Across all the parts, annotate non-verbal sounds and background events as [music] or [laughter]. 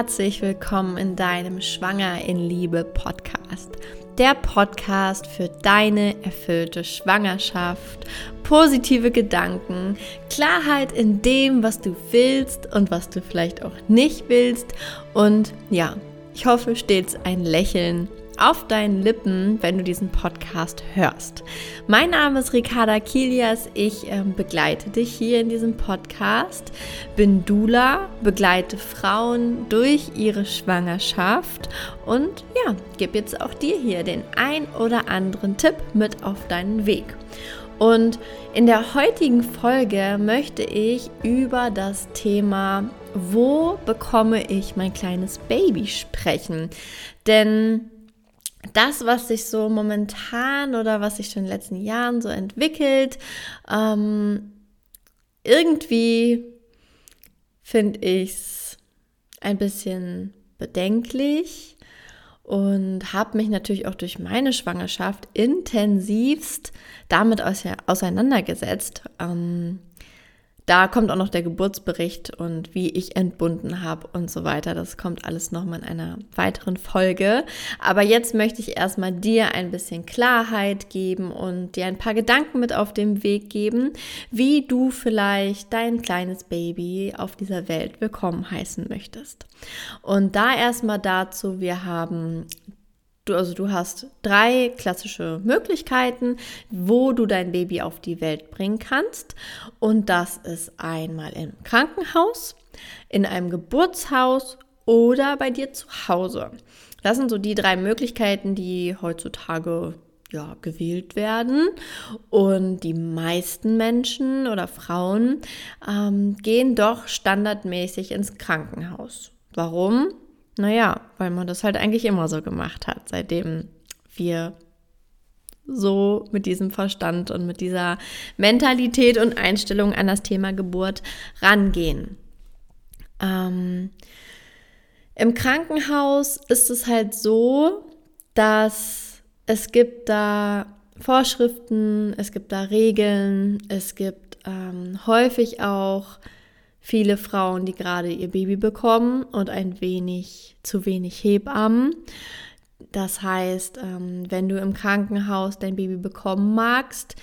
herzlich willkommen in deinem Schwanger in Liebe Podcast. Der Podcast für deine erfüllte Schwangerschaft, positive Gedanken, Klarheit in dem, was du willst und was du vielleicht auch nicht willst. Und ja, ich hoffe stets ein Lächeln auf deinen Lippen, wenn du diesen Podcast hörst. Mein Name ist Ricarda Kilias. Ich äh, begleite dich hier in diesem Podcast. Bin Dula, begleite Frauen durch ihre Schwangerschaft und ja, gebe jetzt auch dir hier den ein oder anderen Tipp mit auf deinen Weg. Und in der heutigen Folge möchte ich über das Thema, wo bekomme ich mein kleines Baby sprechen. Denn das, was sich so momentan oder was sich schon in den letzten Jahren so entwickelt, ähm, irgendwie finde ich es ein bisschen bedenklich und habe mich natürlich auch durch meine Schwangerschaft intensivst damit auseinandergesetzt. Ähm, da kommt auch noch der Geburtsbericht und wie ich entbunden habe und so weiter. Das kommt alles nochmal in einer weiteren Folge. Aber jetzt möchte ich erstmal dir ein bisschen Klarheit geben und dir ein paar Gedanken mit auf den Weg geben, wie du vielleicht dein kleines Baby auf dieser Welt willkommen heißen möchtest. Und da erstmal dazu, wir haben Du, also du hast drei klassische Möglichkeiten, wo du dein Baby auf die Welt bringen kannst. Und das ist einmal im Krankenhaus, in einem Geburtshaus oder bei dir zu Hause. Das sind so die drei Möglichkeiten, die heutzutage ja, gewählt werden. Und die meisten Menschen oder Frauen ähm, gehen doch standardmäßig ins Krankenhaus. Warum? Naja, weil man das halt eigentlich immer so gemacht hat, seitdem wir so mit diesem Verstand und mit dieser Mentalität und Einstellung an das Thema Geburt rangehen. Ähm, Im Krankenhaus ist es halt so, dass es gibt da Vorschriften, es gibt da Regeln, es gibt ähm, häufig auch viele Frauen, die gerade ihr Baby bekommen und ein wenig zu wenig Hebammen. Das heißt, ähm, wenn du im Krankenhaus dein Baby bekommen magst,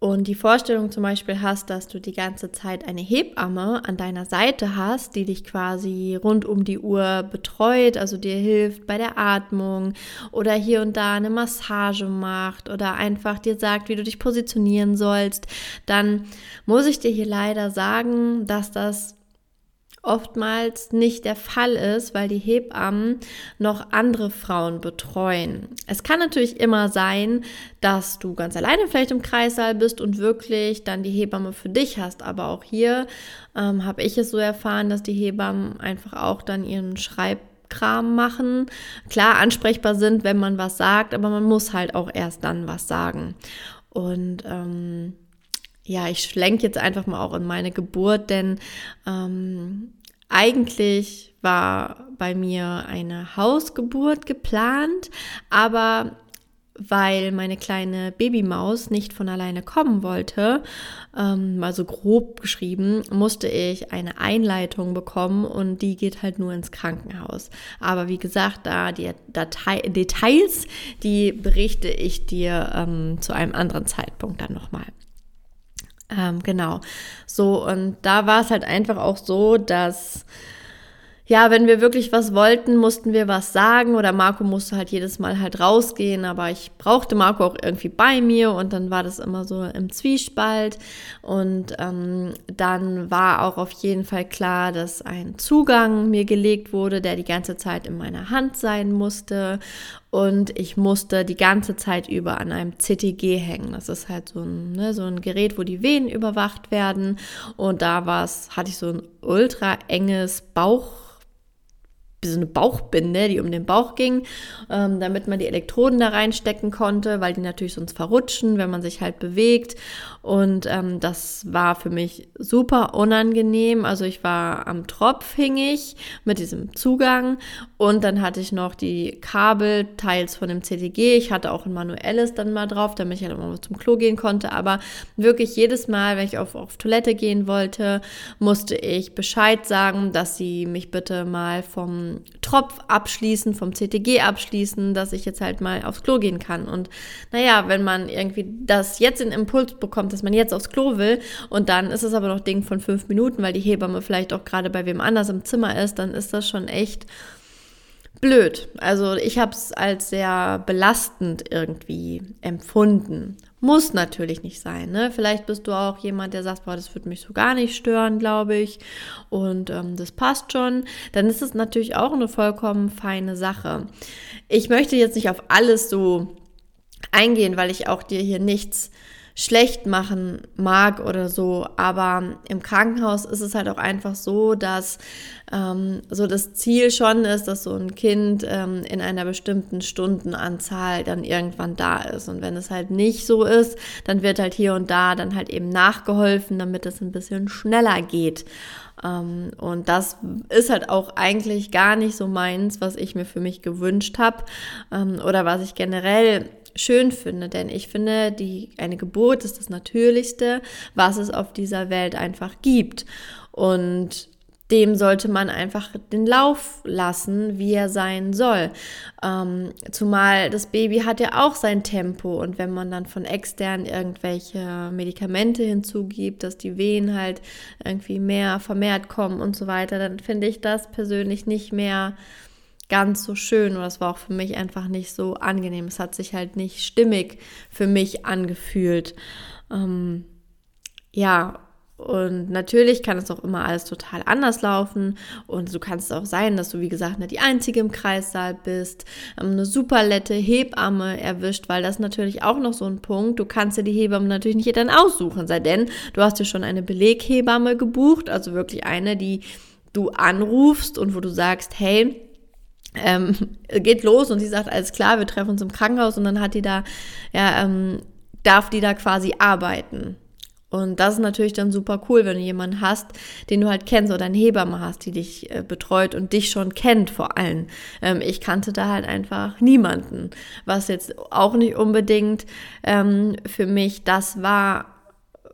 und die Vorstellung zum Beispiel hast, dass du die ganze Zeit eine Hebamme an deiner Seite hast, die dich quasi rund um die Uhr betreut, also dir hilft bei der Atmung oder hier und da eine Massage macht oder einfach dir sagt, wie du dich positionieren sollst, dann muss ich dir hier leider sagen, dass das oftmals nicht der Fall ist, weil die Hebammen noch andere Frauen betreuen. Es kann natürlich immer sein, dass du ganz alleine vielleicht im Kreissaal bist und wirklich dann die Hebamme für dich hast. Aber auch hier ähm, habe ich es so erfahren, dass die Hebammen einfach auch dann ihren Schreibkram machen. Klar ansprechbar sind, wenn man was sagt, aber man muss halt auch erst dann was sagen. Und ähm, ja, ich schlenke jetzt einfach mal auch in meine Geburt, denn ähm, eigentlich war bei mir eine Hausgeburt geplant, aber weil meine kleine Babymaus nicht von alleine kommen wollte, ähm, mal so grob geschrieben, musste ich eine Einleitung bekommen und die geht halt nur ins Krankenhaus. Aber wie gesagt, da die Datei Details, die berichte ich dir ähm, zu einem anderen Zeitpunkt dann nochmal. Ähm, genau. So, und da war es halt einfach auch so, dass ja, wenn wir wirklich was wollten, mussten wir was sagen oder Marco musste halt jedes Mal halt rausgehen, aber ich brauchte Marco auch irgendwie bei mir und dann war das immer so im Zwiespalt und ähm, dann war auch auf jeden Fall klar, dass ein Zugang mir gelegt wurde, der die ganze Zeit in meiner Hand sein musste und ich musste die ganze Zeit über an einem CTG hängen. Das ist halt so ein, ne, so ein Gerät, wo die Venen überwacht werden und da war's, hatte ich so ein ultra enges Bauch so eine Bauchbinde, die um den Bauch ging, ähm, damit man die Elektroden da reinstecken konnte, weil die natürlich sonst verrutschen, wenn man sich halt bewegt. Und ähm, das war für mich super unangenehm. Also ich war am Tropf hingig mit diesem Zugang und dann hatte ich noch die Kabel teils von dem CTG. Ich hatte auch ein manuelles dann mal drauf, damit ich halt immer zum Klo gehen konnte. Aber wirklich jedes Mal, wenn ich auf, auf Toilette gehen wollte, musste ich Bescheid sagen, dass sie mich bitte mal vom Tropf abschließen, vom CTG abschließen, dass ich jetzt halt mal aufs Klo gehen kann. Und naja, wenn man irgendwie das jetzt in Impuls bekommt, dass man jetzt aufs Klo will und dann ist es aber noch Ding von fünf Minuten, weil die Hebamme vielleicht auch gerade bei wem anders im Zimmer ist, dann ist das schon echt blöd. Also ich habe es als sehr belastend irgendwie empfunden. Muss natürlich nicht sein. Ne? Vielleicht bist du auch jemand, der sagt, boah, das würde mich so gar nicht stören, glaube ich. Und ähm, das passt schon. Dann ist es natürlich auch eine vollkommen feine Sache. Ich möchte jetzt nicht auf alles so eingehen, weil ich auch dir hier nichts schlecht machen mag oder so. Aber im Krankenhaus ist es halt auch einfach so, dass ähm, so das Ziel schon ist, dass so ein Kind ähm, in einer bestimmten Stundenanzahl dann irgendwann da ist. Und wenn es halt nicht so ist, dann wird halt hier und da dann halt eben nachgeholfen, damit es ein bisschen schneller geht. Um, ähm, und das ist halt auch eigentlich gar nicht so meins, was ich mir für mich gewünscht habe um, ähm, oder was ich generell schön finde, denn ich finde, die, eine Geburt ist das Natürlichste, was es auf dieser Welt einfach gibt. Und dem sollte man einfach den Lauf lassen, wie er sein soll. Ähm, zumal das Baby hat ja auch sein Tempo und wenn man dann von extern irgendwelche Medikamente hinzugibt, dass die Wehen halt irgendwie mehr vermehrt kommen und so weiter, dann finde ich das persönlich nicht mehr ganz so schön oder es war auch für mich einfach nicht so angenehm. Es hat sich halt nicht stimmig für mich angefühlt. Ähm, ja, und natürlich kann es auch immer alles total anders laufen. Und so kann es auch sein, dass du, wie gesagt, nicht die Einzige im Kreissaal bist, ähm, eine super nette Hebamme erwischt, weil das natürlich auch noch so ein Punkt. Du kannst dir die Hebamme natürlich nicht dann aussuchen, sei denn, du hast dir schon eine Beleghebamme gebucht, also wirklich eine, die du anrufst und wo du sagst, hey, ähm, [laughs] geht los und sie sagt, alles klar, wir treffen uns im Krankenhaus und dann hat die da, ja, ähm, darf die da quasi arbeiten. Und das ist natürlich dann super cool, wenn du jemanden hast, den du halt kennst oder eine Hebamme hast, die dich äh, betreut und dich schon kennt vor allem. Ähm, ich kannte da halt einfach niemanden, was jetzt auch nicht unbedingt ähm, für mich das war,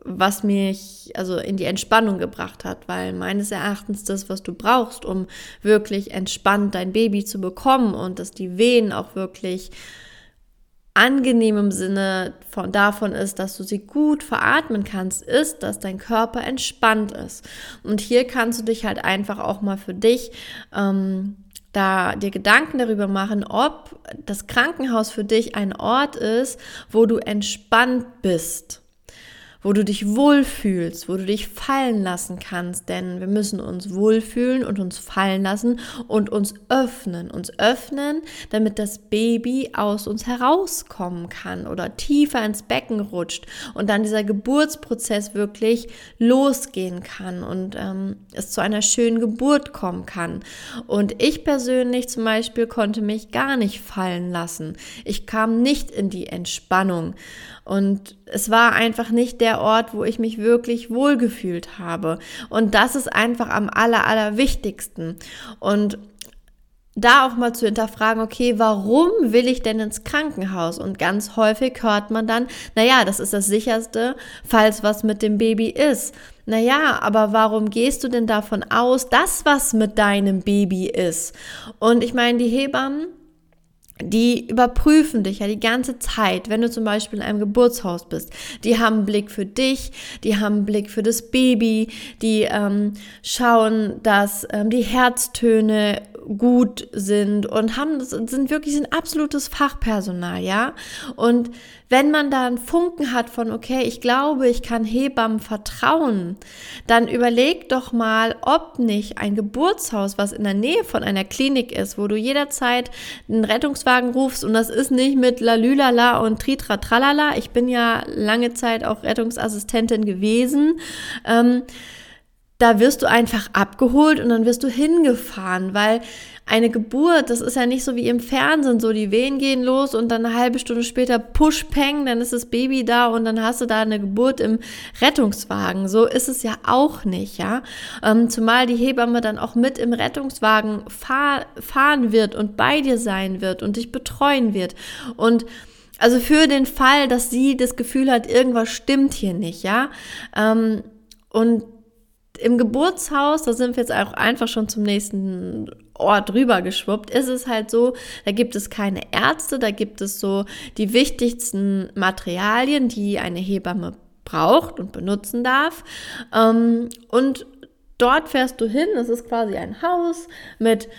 was mich also in die Entspannung gebracht hat, weil meines Erachtens das, was du brauchst, um wirklich entspannt dein Baby zu bekommen und dass die Wehen auch wirklich angenehm im Sinne von, davon ist, dass du sie gut veratmen kannst, ist, dass dein Körper entspannt ist. Und hier kannst du dich halt einfach auch mal für dich ähm, da dir Gedanken darüber machen, ob das Krankenhaus für dich ein Ort ist, wo du entspannt bist wo du dich wohlfühlst, wo du dich fallen lassen kannst, denn wir müssen uns wohlfühlen und uns fallen lassen und uns öffnen, uns öffnen, damit das Baby aus uns herauskommen kann oder tiefer ins Becken rutscht und dann dieser Geburtsprozess wirklich losgehen kann und ähm, es zu einer schönen Geburt kommen kann. Und ich persönlich zum Beispiel konnte mich gar nicht fallen lassen. Ich kam nicht in die Entspannung und es war einfach nicht der Ort, wo ich mich wirklich wohlgefühlt habe. Und das ist einfach am aller, aller wichtigsten. Und da auch mal zu hinterfragen, okay, warum will ich denn ins Krankenhaus? Und ganz häufig hört man dann, naja, das ist das sicherste, falls was mit dem Baby ist. Naja, aber warum gehst du denn davon aus, dass was mit deinem Baby ist? Und ich meine, die Hebammen, die überprüfen dich ja die ganze Zeit, wenn du zum Beispiel in einem Geburtshaus bist. Die haben einen Blick für dich, die haben einen Blick für das Baby, die ähm, schauen, dass ähm, die Herztöne gut sind und haben sind wirklich ein absolutes Fachpersonal, ja. Und wenn man da einen Funken hat von, okay, ich glaube, ich kann Hebammen vertrauen, dann überleg doch mal, ob nicht ein Geburtshaus, was in der Nähe von einer Klinik ist, wo du jederzeit einen Rettungswagen rufst und das ist nicht mit Lalülala und Tritra Tralala. Ich bin ja lange Zeit auch Rettungsassistentin gewesen. Ähm, da wirst du einfach abgeholt und dann wirst du hingefahren, weil eine Geburt, das ist ja nicht so wie im Fernsehen, so die Wehen gehen los und dann eine halbe Stunde später push peng, dann ist das Baby da und dann hast du da eine Geburt im Rettungswagen. So ist es ja auch nicht, ja. Ähm, zumal die Hebamme dann auch mit im Rettungswagen fahr fahren wird und bei dir sein wird und dich betreuen wird und also für den Fall, dass sie das Gefühl hat, irgendwas stimmt hier nicht, ja. Ähm, und im Geburtshaus, da sind wir jetzt auch einfach schon zum nächsten Ort rüber geschwuppt, ist es halt so, da gibt es keine Ärzte, da gibt es so die wichtigsten Materialien, die eine Hebamme braucht und benutzen darf. Ähm, und dort fährst du hin, es ist quasi ein Haus mit,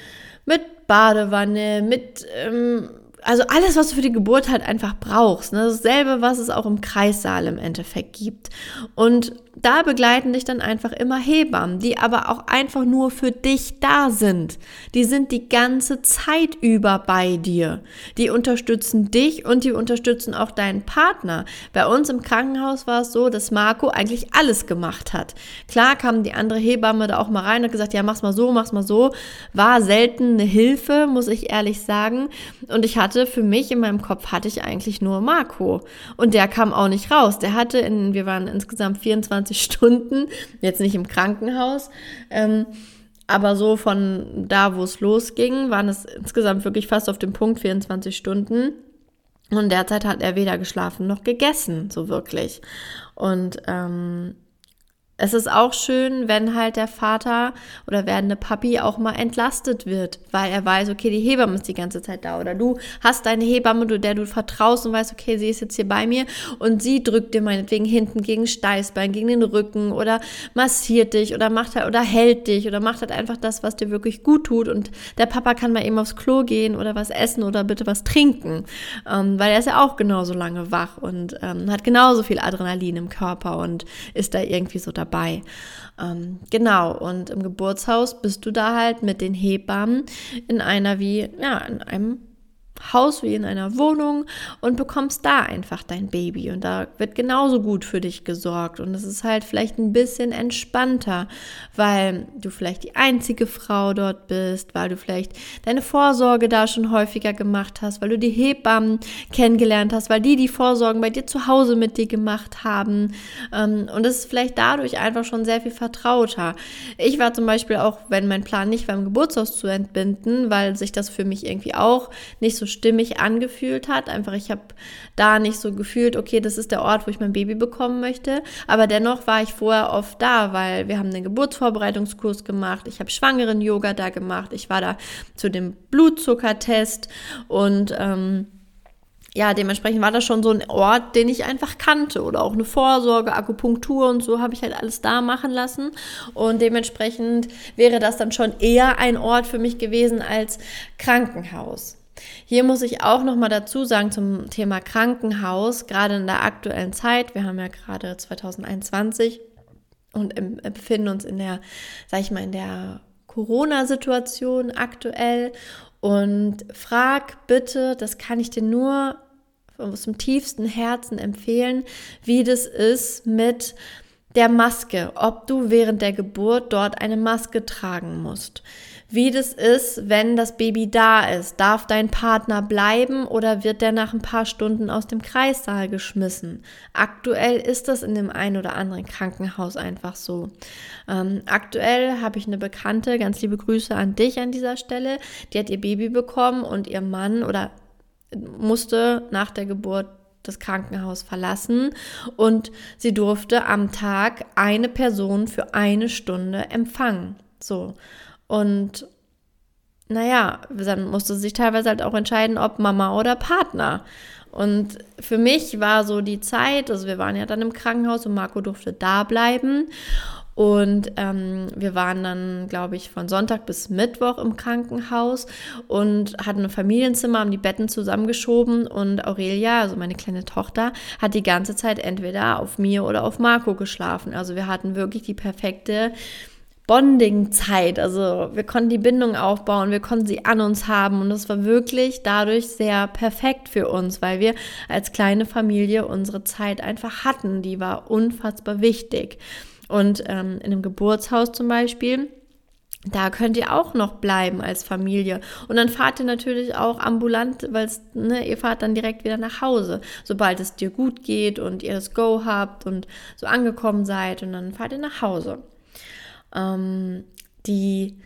mit Badewanne, mit ähm, also alles, was du für die Geburt halt einfach brauchst. Ne? Dasselbe, was es auch im Kreissaal im Endeffekt gibt. Und da begleiten dich dann einfach immer Hebammen, die aber auch einfach nur für dich da sind. Die sind die ganze Zeit über bei dir. Die unterstützen dich und die unterstützen auch deinen Partner. Bei uns im Krankenhaus war es so, dass Marco eigentlich alles gemacht hat. Klar kam die andere Hebamme da auch mal rein und gesagt, ja, mach's mal so, mach's mal so. War selten eine Hilfe, muss ich ehrlich sagen. Und ich hatte für mich in meinem Kopf hatte ich eigentlich nur Marco. Und der kam auch nicht raus. Der hatte in, wir waren insgesamt 24 24 [laughs] Stunden, jetzt nicht im Krankenhaus. Ähm, aber so von da, wo es losging, waren es insgesamt wirklich fast auf dem Punkt 24 Stunden. Und derzeit hat er weder geschlafen noch gegessen, so wirklich. Und ähm, es ist auch schön, wenn halt der Vater oder werdende Papi auch mal entlastet wird, weil er weiß, okay, die Hebamme ist die ganze Zeit da. Oder du hast deine Hebamme, der du vertraust und weißt, okay, sie ist jetzt hier bei mir und sie drückt dir meinetwegen hinten gegen Steißbein, gegen den Rücken oder massiert dich oder macht halt oder hält dich oder macht halt einfach das, was dir wirklich gut tut. Und der Papa kann mal eben aufs Klo gehen oder was essen oder bitte was trinken, ähm, weil er ist ja auch genauso lange wach und ähm, hat genauso viel Adrenalin im Körper und ist da irgendwie so dabei dabei. Ähm, genau, und im Geburtshaus bist du da halt mit den Hebammen in einer wie, ja, in einem Haus wie in einer Wohnung und bekommst da einfach dein Baby. Und da wird genauso gut für dich gesorgt. Und es ist halt vielleicht ein bisschen entspannter, weil du vielleicht die einzige Frau dort bist, weil du vielleicht deine Vorsorge da schon häufiger gemacht hast, weil du die Hebammen kennengelernt hast, weil die die Vorsorgen bei dir zu Hause mit dir gemacht haben. Ähm, und es ist vielleicht dadurch einfach schon sehr viel vertrauter. Ich war zum Beispiel auch, wenn mein Plan nicht war, im Geburtshaus zu entbinden, weil sich das für mich irgendwie auch nicht so stimmig angefühlt hat. Einfach, ich habe da nicht so gefühlt, okay, das ist der Ort, wo ich mein Baby bekommen möchte. Aber dennoch war ich vorher oft da, weil wir haben einen Geburtsvorbereitungskurs gemacht. Ich habe Schwangeren-Yoga da gemacht. Ich war da zu dem Blutzuckertest und ähm, ja, dementsprechend war das schon so ein Ort, den ich einfach kannte oder auch eine Vorsorge, Akupunktur und so habe ich halt alles da machen lassen und dementsprechend wäre das dann schon eher ein Ort für mich gewesen als Krankenhaus. Hier muss ich auch noch mal dazu sagen zum Thema Krankenhaus, gerade in der aktuellen Zeit, wir haben ja gerade 2021 und befinden uns in der, sag ich mal, in der Corona-Situation aktuell. Und frag bitte, das kann ich dir nur aus dem tiefsten Herzen empfehlen, wie das ist mit der Maske, ob du während der Geburt dort eine Maske tragen musst wie das ist, wenn das Baby da ist. Darf dein Partner bleiben oder wird der nach ein paar Stunden aus dem Kreissaal geschmissen? Aktuell ist das in dem einen oder anderen Krankenhaus einfach so. Ähm, aktuell habe ich eine Bekannte, ganz liebe Grüße an dich an dieser Stelle, die hat ihr Baby bekommen und ihr Mann oder musste nach der Geburt das Krankenhaus verlassen und sie durfte am Tag eine Person für eine Stunde empfangen. So. Und naja, dann musste sie sich teilweise halt auch entscheiden, ob Mama oder Partner. Und für mich war so die Zeit, also wir waren ja dann im Krankenhaus und Marco durfte da bleiben. Und ähm, wir waren dann, glaube ich, von Sonntag bis Mittwoch im Krankenhaus und hatten ein Familienzimmer, haben die Betten zusammengeschoben und Aurelia, also meine kleine Tochter, hat die ganze Zeit entweder auf mir oder auf Marco geschlafen. Also wir hatten wirklich die perfekte Bonding-Zeit. Also wir konnten die Bindung aufbauen, wir konnten sie an uns haben und das war wirklich dadurch sehr perfekt für uns, weil wir als kleine Familie unsere Zeit einfach hatten. Die war unfassbar wichtig. Und ähm, in einem Geburtshaus zum Beispiel, da könnt ihr auch noch bleiben als Familie. Und dann fahrt ihr natürlich auch ambulant, weil ne, ihr fahrt dann direkt wieder nach Hause, sobald es dir gut geht und ihr das Go habt und so angekommen seid und dann fahrt ihr nach Hause. Ähm, die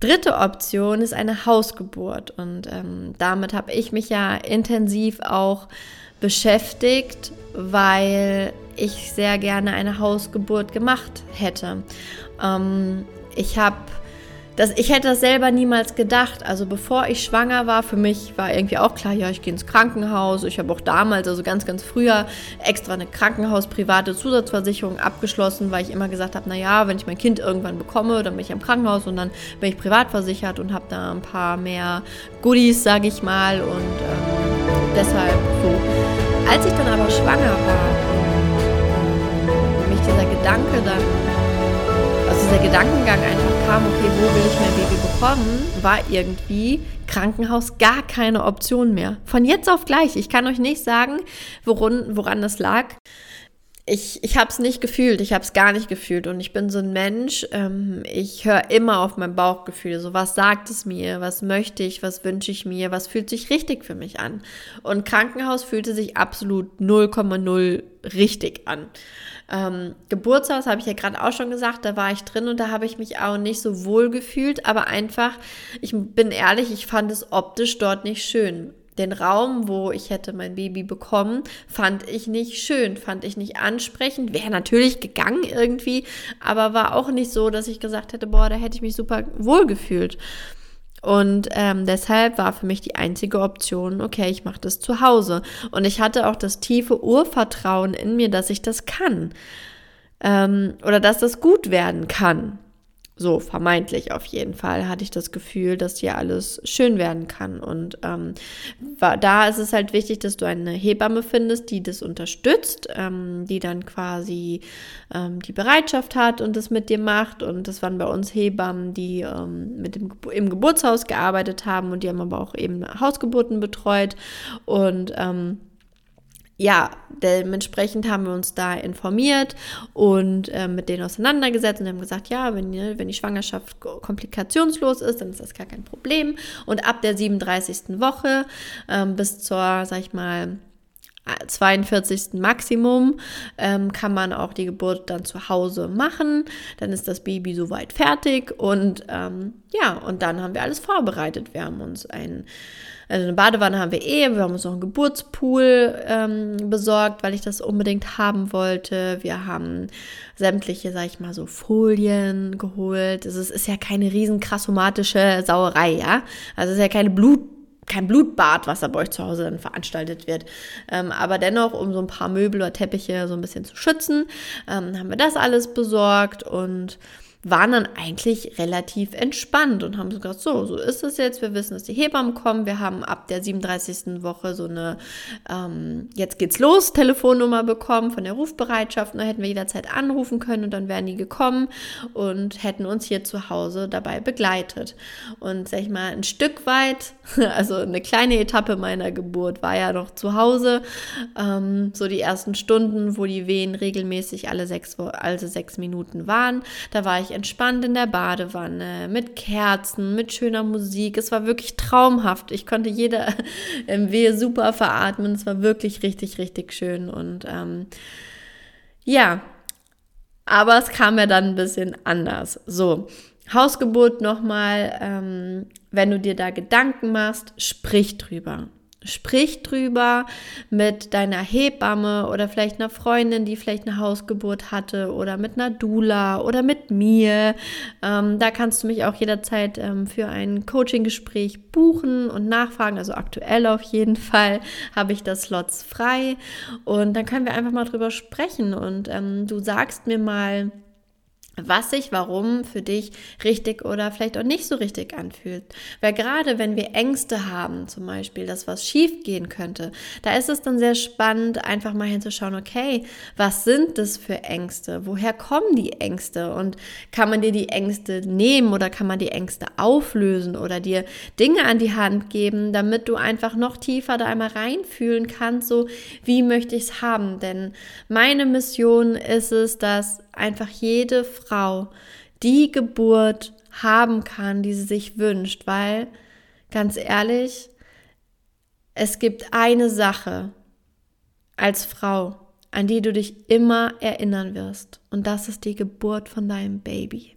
dritte Option ist eine Hausgeburt und ähm, damit habe ich mich ja intensiv auch beschäftigt, weil ich sehr gerne eine Hausgeburt gemacht hätte. Ähm, ich habe das, ich hätte das selber niemals gedacht. Also bevor ich schwanger war, für mich war irgendwie auch klar, ja, ich gehe ins Krankenhaus. Ich habe auch damals, also ganz, ganz früher, extra eine Krankenhaus-private Zusatzversicherung abgeschlossen, weil ich immer gesagt habe, naja, wenn ich mein Kind irgendwann bekomme, dann bin ich am Krankenhaus und dann bin ich privat versichert und habe da ein paar mehr Goodies, sage ich mal. Und ähm, deshalb so. Als ich dann aber schwanger war mich dieser Gedanke dann also dieser Gedankengang einfach kam, okay, wo will ich mein Baby bekommen, war irgendwie Krankenhaus gar keine Option mehr. Von jetzt auf gleich. Ich kann euch nicht sagen, woran, woran das lag. Ich, ich habe es nicht gefühlt, ich habe es gar nicht gefühlt und ich bin so ein Mensch, ähm, ich höre immer auf mein Bauchgefühl, so was sagt es mir, was möchte ich, was wünsche ich mir, was fühlt sich richtig für mich an. Und Krankenhaus fühlte sich absolut 0,0 richtig an. Ähm, Geburtshaus habe ich ja gerade auch schon gesagt, da war ich drin und da habe ich mich auch nicht so wohl gefühlt, aber einfach, ich bin ehrlich, ich fand es optisch dort nicht schön. Den Raum, wo ich hätte mein Baby bekommen, fand ich nicht schön, fand ich nicht ansprechend. Wäre natürlich gegangen irgendwie, aber war auch nicht so, dass ich gesagt hätte, boah, da hätte ich mich super wohl gefühlt. Und ähm, deshalb war für mich die einzige Option, okay, ich mache das zu Hause. Und ich hatte auch das tiefe Urvertrauen in mir, dass ich das kann. Ähm, oder dass das gut werden kann. So, vermeintlich auf jeden Fall hatte ich das Gefühl, dass hier alles schön werden kann. Und ähm, da ist es halt wichtig, dass du eine Hebamme findest, die das unterstützt, ähm, die dann quasi ähm, die Bereitschaft hat und das mit dir macht. Und das waren bei uns Hebammen, die ähm, mit dem, im Geburtshaus gearbeitet haben und die haben aber auch eben Hausgeburten betreut. Und ähm, ja, dementsprechend haben wir uns da informiert und äh, mit denen auseinandergesetzt und haben gesagt, ja, wenn, wenn die Schwangerschaft komplikationslos ist, dann ist das gar kein Problem. Und ab der 37. Woche ähm, bis zur, sag ich mal, 42. Maximum ähm, kann man auch die Geburt dann zu Hause machen. Dann ist das Baby soweit fertig und ähm, ja, und dann haben wir alles vorbereitet. Wir haben uns ein also eine Badewanne haben wir eh, wir haben uns noch einen Geburtspool ähm, besorgt, weil ich das unbedingt haben wollte. Wir haben sämtliche, sag ich mal, so Folien geholt. Es ist, ist ja keine riesen krassomatische Sauerei, ja. Also es ist ja keine Blut kein Blutbad, was da bei euch zu Hause dann veranstaltet wird. Ähm, aber dennoch, um so ein paar Möbel oder Teppiche so ein bisschen zu schützen, ähm, haben wir das alles besorgt und waren dann eigentlich relativ entspannt und haben gesagt, so, so ist es jetzt. Wir wissen, dass die Hebammen kommen. Wir haben ab der 37. Woche so eine ähm, Jetzt geht's los Telefonnummer bekommen von der Rufbereitschaft. Da hätten wir jederzeit anrufen können und dann wären die gekommen und hätten uns hier zu Hause dabei begleitet. Und sag ich mal, ein Stück weit, [laughs] also eine kleine Etappe meiner Geburt war ja noch zu Hause. Ähm, so die ersten Stunden, wo die Wehen regelmäßig alle sechs, also sechs Minuten waren. Da war ich entspannt in der Badewanne, mit Kerzen, mit schöner Musik. Es war wirklich traumhaft. Ich konnte jede [laughs] ähm, Wehe super veratmen. Es war wirklich richtig, richtig schön. Und ähm, ja, aber es kam ja dann ein bisschen anders. So, Hausgeburt nochmal, ähm, wenn du dir da Gedanken machst, sprich drüber. Sprich drüber mit deiner Hebamme oder vielleicht einer Freundin, die vielleicht eine Hausgeburt hatte oder mit einer Dula oder mit mir. Ähm, da kannst du mich auch jederzeit ähm, für ein Coaching-Gespräch buchen und nachfragen. Also aktuell auf jeden Fall habe ich das Slots frei und dann können wir einfach mal drüber sprechen und ähm, du sagst mir mal, was sich warum für dich richtig oder vielleicht auch nicht so richtig anfühlt. Weil gerade wenn wir Ängste haben, zum Beispiel, dass was schief gehen könnte, da ist es dann sehr spannend, einfach mal hinzuschauen, okay, was sind das für Ängste? Woher kommen die Ängste? Und kann man dir die Ängste nehmen oder kann man die Ängste auflösen oder dir Dinge an die Hand geben, damit du einfach noch tiefer da einmal reinfühlen kannst, so wie möchte ich es haben? Denn meine Mission ist es, dass einfach jede Frau die Geburt haben kann, die sie sich wünscht, weil ganz ehrlich, es gibt eine Sache als Frau, an die du dich immer erinnern wirst, und das ist die Geburt von deinem Baby.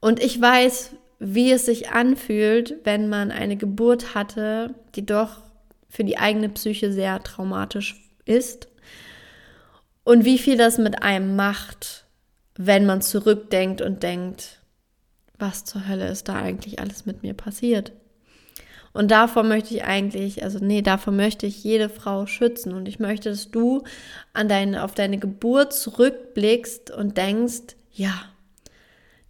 Und ich weiß, wie es sich anfühlt, wenn man eine Geburt hatte, die doch für die eigene Psyche sehr traumatisch ist und wie viel das mit einem macht, wenn man zurückdenkt und denkt, was zur Hölle ist da eigentlich alles mit mir passiert? Und davor möchte ich eigentlich, also nee, davor möchte ich jede Frau schützen. Und ich möchte, dass du an deine, auf deine Geburt zurückblickst und denkst, ja,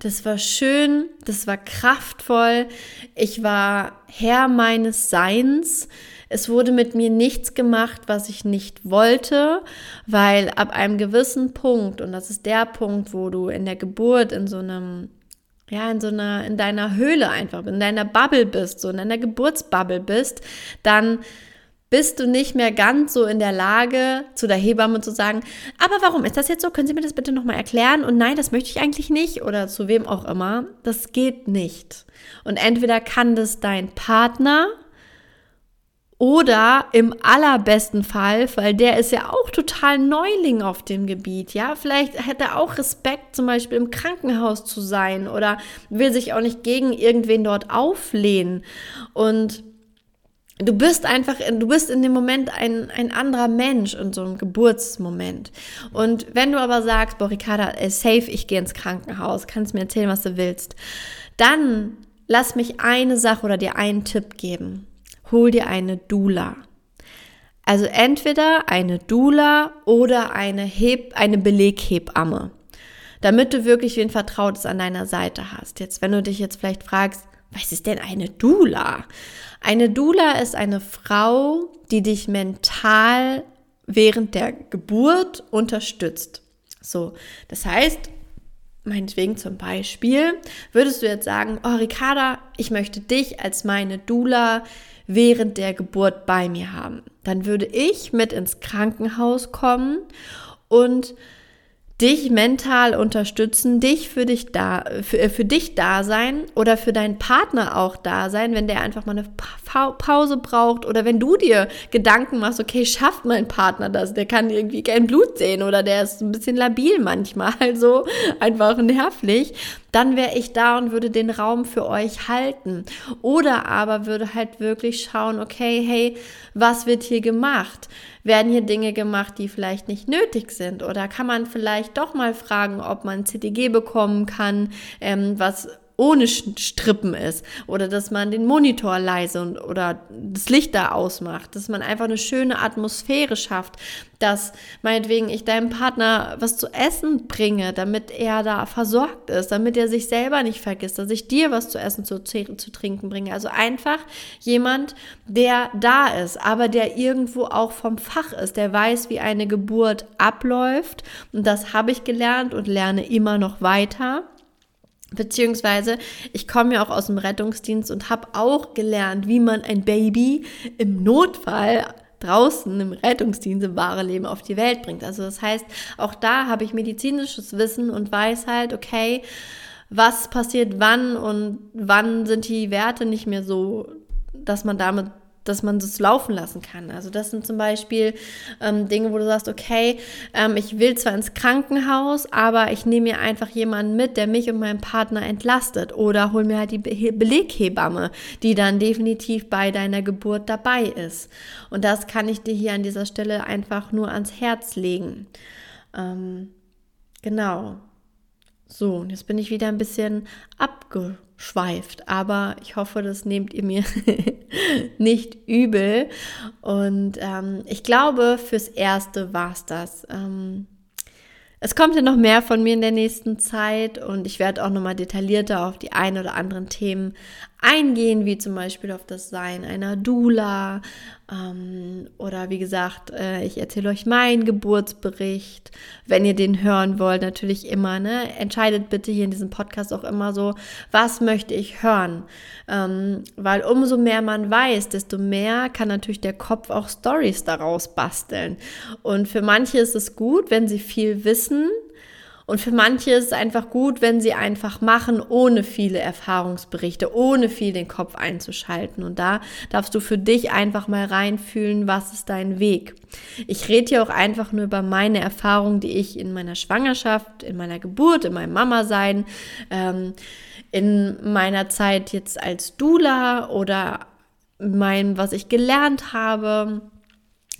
das war schön, das war kraftvoll, ich war Herr meines Seins. Es wurde mit mir nichts gemacht, was ich nicht wollte, weil ab einem gewissen Punkt, und das ist der Punkt, wo du in der Geburt in so einem ja, in so einer, in deiner Höhle einfach, in deiner Bubble bist, so in deiner Geburtsbubble bist, dann bist du nicht mehr ganz so in der Lage, zu der Hebamme zu sagen, aber warum ist das jetzt so? Können Sie mir das bitte nochmal erklären? Und nein, das möchte ich eigentlich nicht oder zu wem auch immer. Das geht nicht. Und entweder kann das dein Partner oder im allerbesten Fall, weil der ist ja auch total Neuling auf dem Gebiet, ja, vielleicht hat er auch Respekt, zum Beispiel im Krankenhaus zu sein oder will sich auch nicht gegen irgendwen dort auflehnen. Und du bist einfach, du bist in dem Moment ein, ein anderer Mensch in so einem Geburtsmoment. Und wenn du aber sagst, boah, Ricarda, safe, ich gehe ins Krankenhaus, kannst mir erzählen, was du willst, dann lass mich eine Sache oder dir einen Tipp geben hol dir eine Dula. Also entweder eine Dula oder eine, Heb eine Beleghebamme, damit du wirklich wen Vertrautes an deiner Seite hast. Jetzt, wenn du dich jetzt vielleicht fragst, was ist denn eine Dula? Eine Dula ist eine Frau, die dich mental während der Geburt unterstützt. So, das heißt, meinetwegen zum Beispiel, würdest du jetzt sagen, oh Ricarda, ich möchte dich als meine Dula während der Geburt bei mir haben. Dann würde ich mit ins Krankenhaus kommen und dich mental unterstützen, dich für dich da, für, äh, für dich da sein oder für deinen Partner auch da sein, wenn der einfach mal eine pa Pause braucht oder wenn du dir Gedanken machst, okay, schafft mein Partner das, der kann irgendwie kein Blut sehen oder der ist ein bisschen labil manchmal, [laughs] also einfach nervlich, dann wäre ich da und würde den Raum für euch halten. Oder aber würde halt wirklich schauen, okay, hey, was wird hier gemacht? Werden hier Dinge gemacht, die vielleicht nicht nötig sind? Oder kann man vielleicht doch mal fragen, ob man CTG bekommen kann, ähm, was ohne Strippen ist oder dass man den Monitor leise und, oder das Licht da ausmacht, dass man einfach eine schöne Atmosphäre schafft, dass meinetwegen ich deinem Partner was zu essen bringe, damit er da versorgt ist, damit er sich selber nicht vergisst, dass ich dir was zu essen, zu, zu trinken bringe. Also einfach jemand, der da ist, aber der irgendwo auch vom Fach ist, der weiß, wie eine Geburt abläuft. Und das habe ich gelernt und lerne immer noch weiter. Beziehungsweise, ich komme ja auch aus dem Rettungsdienst und habe auch gelernt, wie man ein Baby im Notfall draußen im Rettungsdienst im wahren Leben auf die Welt bringt. Also das heißt, auch da habe ich medizinisches Wissen und weiß halt, okay, was passiert wann und wann sind die Werte nicht mehr so, dass man damit dass man das laufen lassen kann. Also das sind zum Beispiel ähm, Dinge, wo du sagst, okay, ähm, ich will zwar ins Krankenhaus, aber ich nehme mir einfach jemanden mit, der mich und meinen Partner entlastet oder hol mir halt die Be Beleghebamme, die dann definitiv bei deiner Geburt dabei ist. Und das kann ich dir hier an dieser Stelle einfach nur ans Herz legen. Ähm, genau. So, und jetzt bin ich wieder ein bisschen abgeschweift, aber ich hoffe, das nehmt ihr mir [laughs] nicht übel. Und ähm, ich glaube, fürs Erste war es das. Ähm, es kommt ja noch mehr von mir in der nächsten Zeit und ich werde auch nochmal detaillierter auf die ein oder anderen Themen eingehen, wie zum Beispiel auf das Sein einer Dula ähm, oder wie gesagt, äh, ich erzähle euch meinen Geburtsbericht, wenn ihr den hören wollt, natürlich immer, ne? Entscheidet bitte hier in diesem Podcast auch immer so, was möchte ich hören, ähm, weil umso mehr man weiß, desto mehr kann natürlich der Kopf auch Stories daraus basteln. Und für manche ist es gut, wenn sie viel wissen, und für manche ist es einfach gut, wenn sie einfach machen, ohne viele Erfahrungsberichte, ohne viel den Kopf einzuschalten. Und da darfst du für dich einfach mal reinfühlen, was ist dein Weg. Ich rede hier auch einfach nur über meine Erfahrungen, die ich in meiner Schwangerschaft, in meiner Geburt, in meinem Mama-Sein, ähm, in meiner Zeit jetzt als Dula oder mein, was ich gelernt habe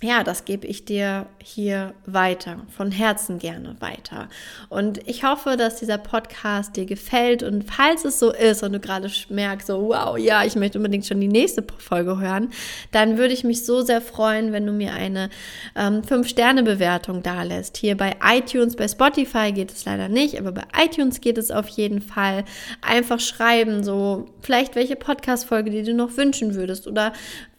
ja, das gebe ich dir hier weiter, von Herzen gerne weiter. Und ich hoffe, dass dieser Podcast dir gefällt. Und falls es so ist und du gerade merkst, so, wow, ja, ich möchte unbedingt schon die nächste Folge hören, dann würde ich mich so sehr freuen, wenn du mir eine ähm, 5-Sterne-Bewertung da lässt. Hier bei iTunes, bei Spotify geht es leider nicht, aber bei iTunes geht es auf jeden Fall. Einfach schreiben, so vielleicht welche Podcast-Folge, die du noch wünschen würdest oder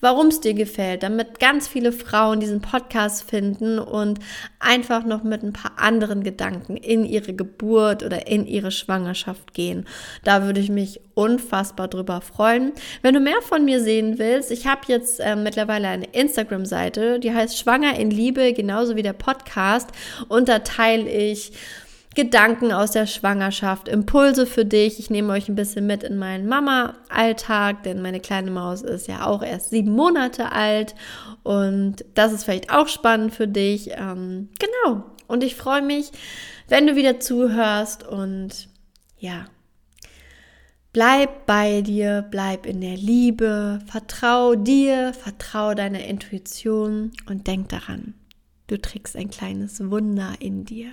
warum es dir gefällt, damit ganz viele Frauen diesen Podcast finden und einfach noch mit ein paar anderen Gedanken in ihre Geburt oder in ihre Schwangerschaft gehen. Da würde ich mich unfassbar drüber freuen. Wenn du mehr von mir sehen willst, ich habe jetzt äh, mittlerweile eine Instagram-Seite, die heißt Schwanger in Liebe, genauso wie der Podcast. Und da teile ich Gedanken aus der Schwangerschaft, Impulse für dich. Ich nehme euch ein bisschen mit in meinen Mama-Alltag, denn meine kleine Maus ist ja auch erst sieben Monate alt und das ist vielleicht auch spannend für dich. Ähm, genau. Und ich freue mich, wenn du wieder zuhörst und ja, bleib bei dir, bleib in der Liebe, vertrau dir, vertrau deiner Intuition und denk daran, du trägst ein kleines Wunder in dir.